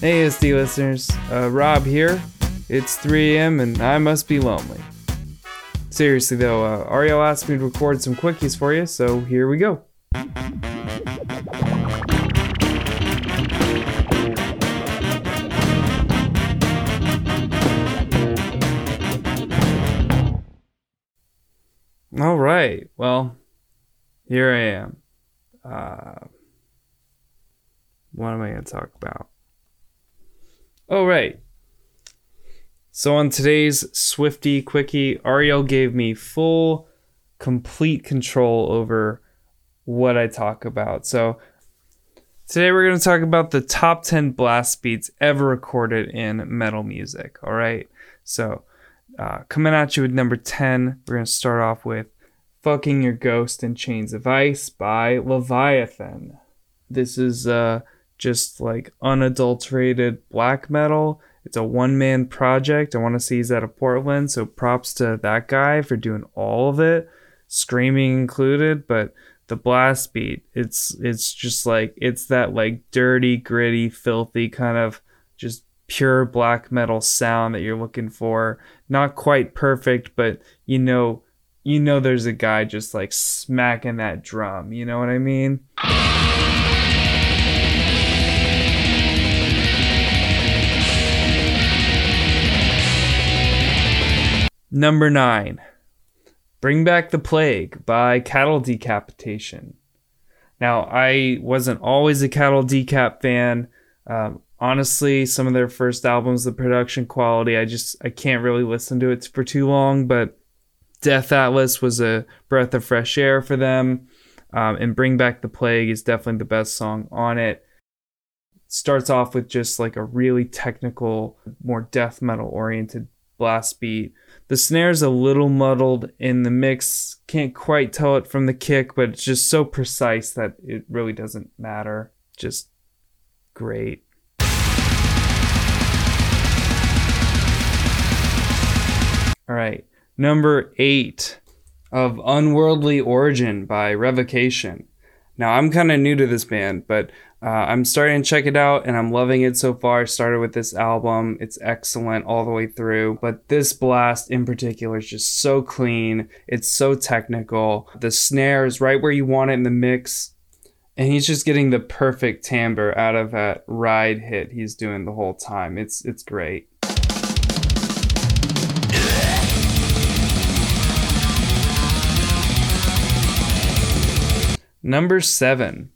Hey, SD listeners, uh, Rob here. It's 3 a.m. and I must be lonely. Seriously though, uh, Ariel asked me to record some quickies for you, so here we go. All right, well, here I am. Uh, what am I going to talk about? Oh, right. So on today's Swifty Quickie, Ariel gave me full, complete control over what I talk about. So today we're going to talk about the top 10 blast beats ever recorded in metal music. All right. So uh, coming at you with number 10, we're going to start off with Fucking Your Ghost in Chains of Ice by Leviathan. This is uh, just like unadulterated black metal. It's a one man project. I want to see he's out of Portland, so props to that guy for doing all of it, screaming included. But the blast beat, it's it's just like it's that like dirty, gritty, filthy kind of just pure black metal sound that you're looking for. Not quite perfect, but you know you know there's a guy just like smacking that drum. You know what I mean? Number nine, Bring Back the Plague by Cattle Decapitation. Now, I wasn't always a Cattle Decap fan. Um, honestly, some of their first albums, the production quality, I just I can't really listen to it for too long. But Death Atlas was a breath of fresh air for them, um, and Bring Back the Plague is definitely the best song on it. Starts off with just like a really technical, more death metal oriented blast beat the snare's a little muddled in the mix. Can't quite tell it from the kick, but it's just so precise that it really doesn't matter. Just great. All right, number eight of Unworldly Origin by Revocation. Now, I'm kind of new to this band, but uh, I'm starting to check it out and I'm loving it so far. Started with this album, it's excellent all the way through. But this blast in particular is just so clean, it's so technical. The snare is right where you want it in the mix. And he's just getting the perfect timbre out of that ride hit he's doing the whole time. It's it's great. Number seven,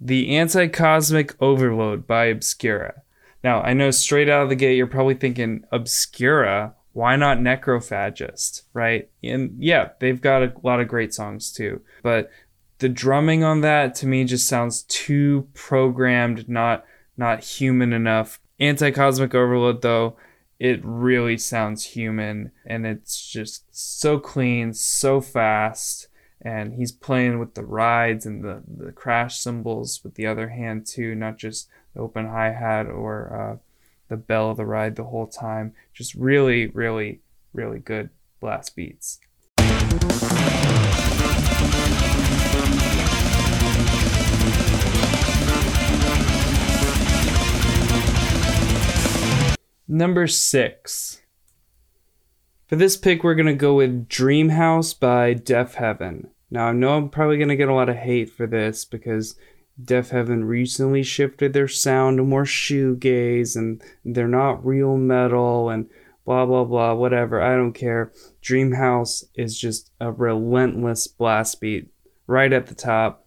The Anti Cosmic Overload by Obscura. Now, I know straight out of the gate, you're probably thinking, Obscura, why not Necrophagist, right? And yeah, they've got a lot of great songs too. But the drumming on that to me just sounds too programmed, not not human enough. Anti Cosmic Overload, though, it really sounds human and it's just so clean, so fast and he's playing with the rides and the, the crash cymbals with the other hand too, not just the open hi hat or uh, the bell of the ride the whole time. Just really, really, really good blast beats. Number six. For this pick, we're going to go with Dreamhouse by Deafheaven. Now, I know I'm probably going to get a lot of hate for this because Deafheaven recently shifted their sound to more shoegaze and they're not real metal and blah, blah, blah, whatever. I don't care. Dreamhouse is just a relentless blast beat right at the top.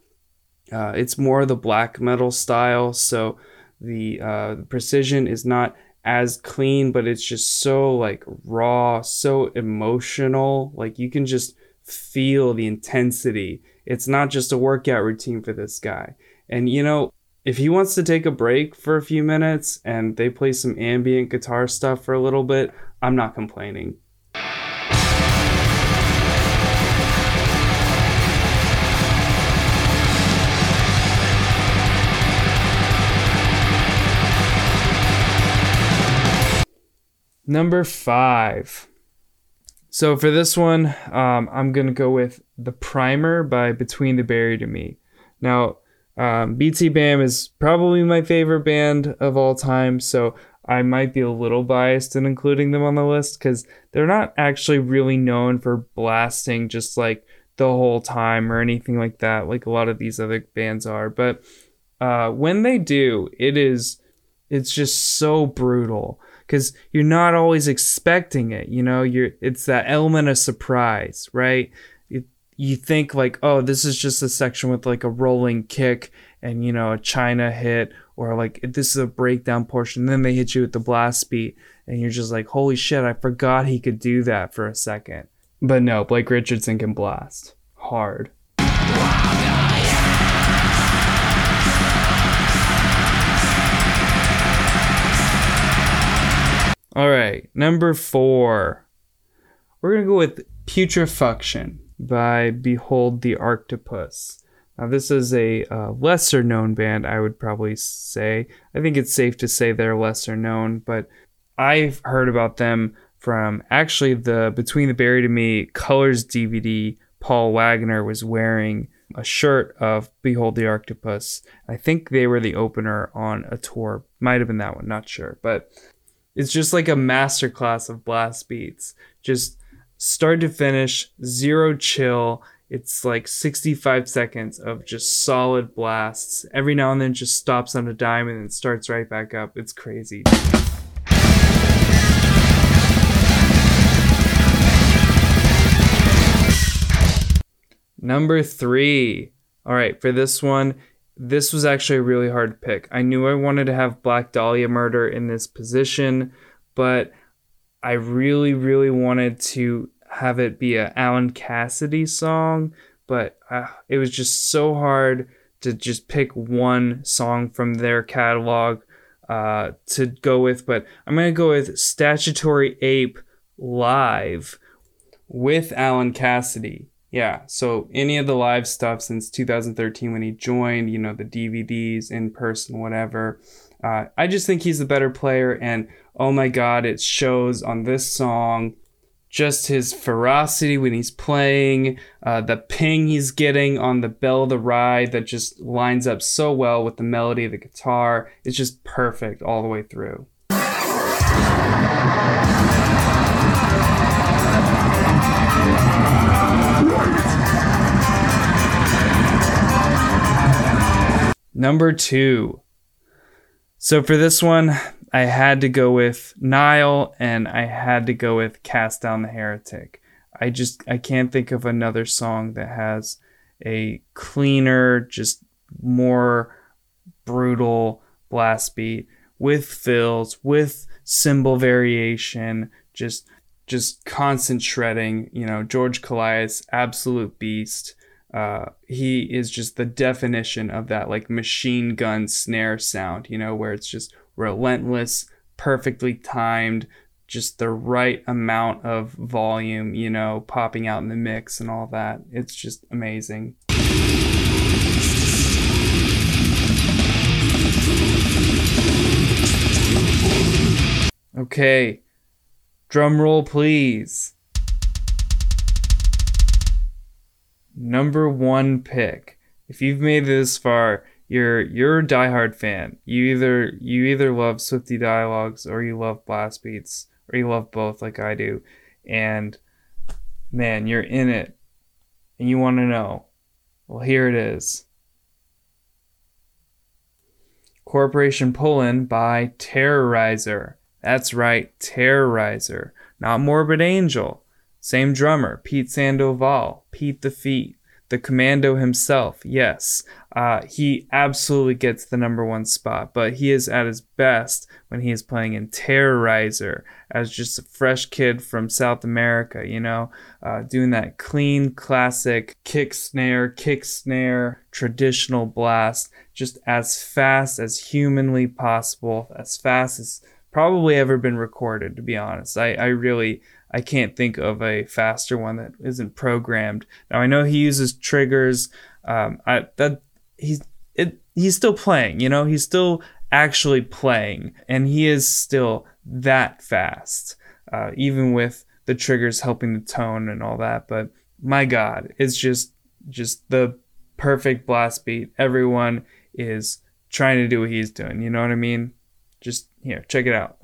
Uh, it's more the black metal style, so the, uh, the precision is not as clean, but it's just so like raw, so emotional. Like you can just feel the intensity. It's not just a workout routine for this guy. And you know, if he wants to take a break for a few minutes and they play some ambient guitar stuff for a little bit, I'm not complaining. Number five. So for this one, um, I'm gonna go with "The Primer" by Between the Buried and Me. Now, Um, BT Bam is probably my favorite band of all time, so I might be a little biased in including them on the list because they're not actually really known for blasting just like the whole time or anything like that, like a lot of these other bands are. But uh, when they do, it is it's just so brutal because you're not always expecting it. You know, you're it's that element of surprise, right? It, you think like, oh, this is just a section with like a rolling kick and you know a China hit, or like this is a breakdown portion. Then they hit you with the blast beat, and you're just like, holy shit, I forgot he could do that for a second. But no, Blake Richardson can blast hard. All right, number four. We're gonna go with Putrefaction by Behold the Arctopus. Now, this is a uh, lesser known band, I would probably say. I think it's safe to say they're lesser known, but I've heard about them from actually the Between the Buried and Me Colors DVD. Paul Waggoner was wearing a shirt of Behold the Arctopus. I think they were the opener on a tour. Might have been that one, not sure. But it's just like a masterclass of blast beats. Just start to finish, zero chill. It's like 65 seconds of just solid blasts. Every now and then just stops on a dime and then starts right back up. It's crazy. Number three. All right, for this one, this was actually a really hard pick. I knew I wanted to have Black Dahlia Murder in this position, but I really, really wanted to have it be a Alan Cassidy song, but uh, it was just so hard to just pick one song from their catalog uh, to go with. But I'm gonna go with Statutory Ape Live with Alan Cassidy. Yeah, so any of the live stuff since 2013 when he joined, you know, the DVDs in person, whatever. Uh, I just think he's the better player, and oh my god, it shows on this song just his ferocity when he's playing, uh, the ping he's getting on the bell of the ride that just lines up so well with the melody of the guitar. It's just perfect all the way through. Number two. So for this one, I had to go with Nile and I had to go with Cast Down the Heretic. I just I can't think of another song that has a cleaner, just more brutal blast beat with fills, with cymbal variation, just just constant shredding. You know, George Kollias, absolute beast. Uh, he is just the definition of that like machine gun snare sound, you know, where it's just relentless, perfectly timed, just the right amount of volume, you know, popping out in the mix and all that. It's just amazing. Okay, drum roll, please. Number one pick. If you've made it this far, you're you're a diehard fan. You either you either love Swifty dialogues or you love blast beats or you love both like I do. And man, you're in it and you want to know. Well, here it is. Corporation Pull-In by Terrorizer. That's right, Terrorizer. Not Morbid Angel. Same drummer, Pete Sandoval, Pete the Feet, the commando himself. Yes, uh, he absolutely gets the number one spot, but he is at his best when he is playing in Terrorizer as just a fresh kid from South America, you know, uh, doing that clean, classic kick snare, kick snare, traditional blast, just as fast as humanly possible, as fast as probably ever been recorded, to be honest. I, I really I can't think of a faster one that isn't programmed. Now I know he uses triggers. Um, I that he's it he's still playing. You know, he's still actually playing, and he is still that fast, uh, even with the triggers helping the tone and all that. But my God, it's just just the perfect blast beat. Everyone is trying to do what he's doing. You know what I mean? Just here, check it out.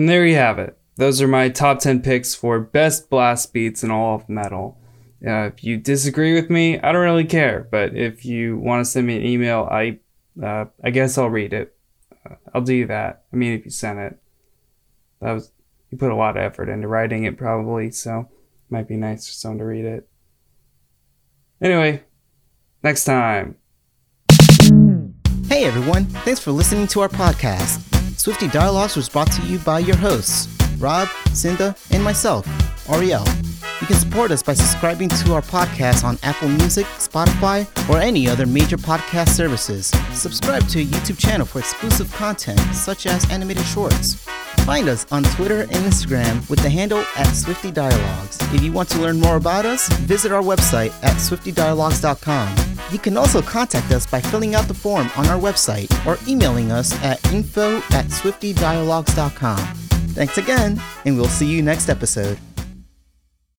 And there you have it. Those are my top 10 picks for best blast beats in all of metal. Uh, if you disagree with me, I don't really care. But if you want to send me an email, I uh, I guess I'll read it. Uh, I'll do that. I mean, if you send it, that was you put a lot of effort into writing it, probably. So might be nice for someone to read it. Anyway, next time. Hey everyone, thanks for listening to our podcast. Swifty Dialogues was brought to you by your hosts, Rob, Cinda, and myself, Ariel. You can support us by subscribing to our podcast on Apple Music, Spotify, or any other major podcast services. Subscribe to a YouTube channel for exclusive content such as animated shorts. Find us on Twitter and Instagram with the handle at Swifty Dialogues. If you want to learn more about us, visit our website at swiftydialogues.com. You can also contact us by filling out the form on our website or emailing us at info at swiftydialogues.com. Thanks again, and we'll see you next episode.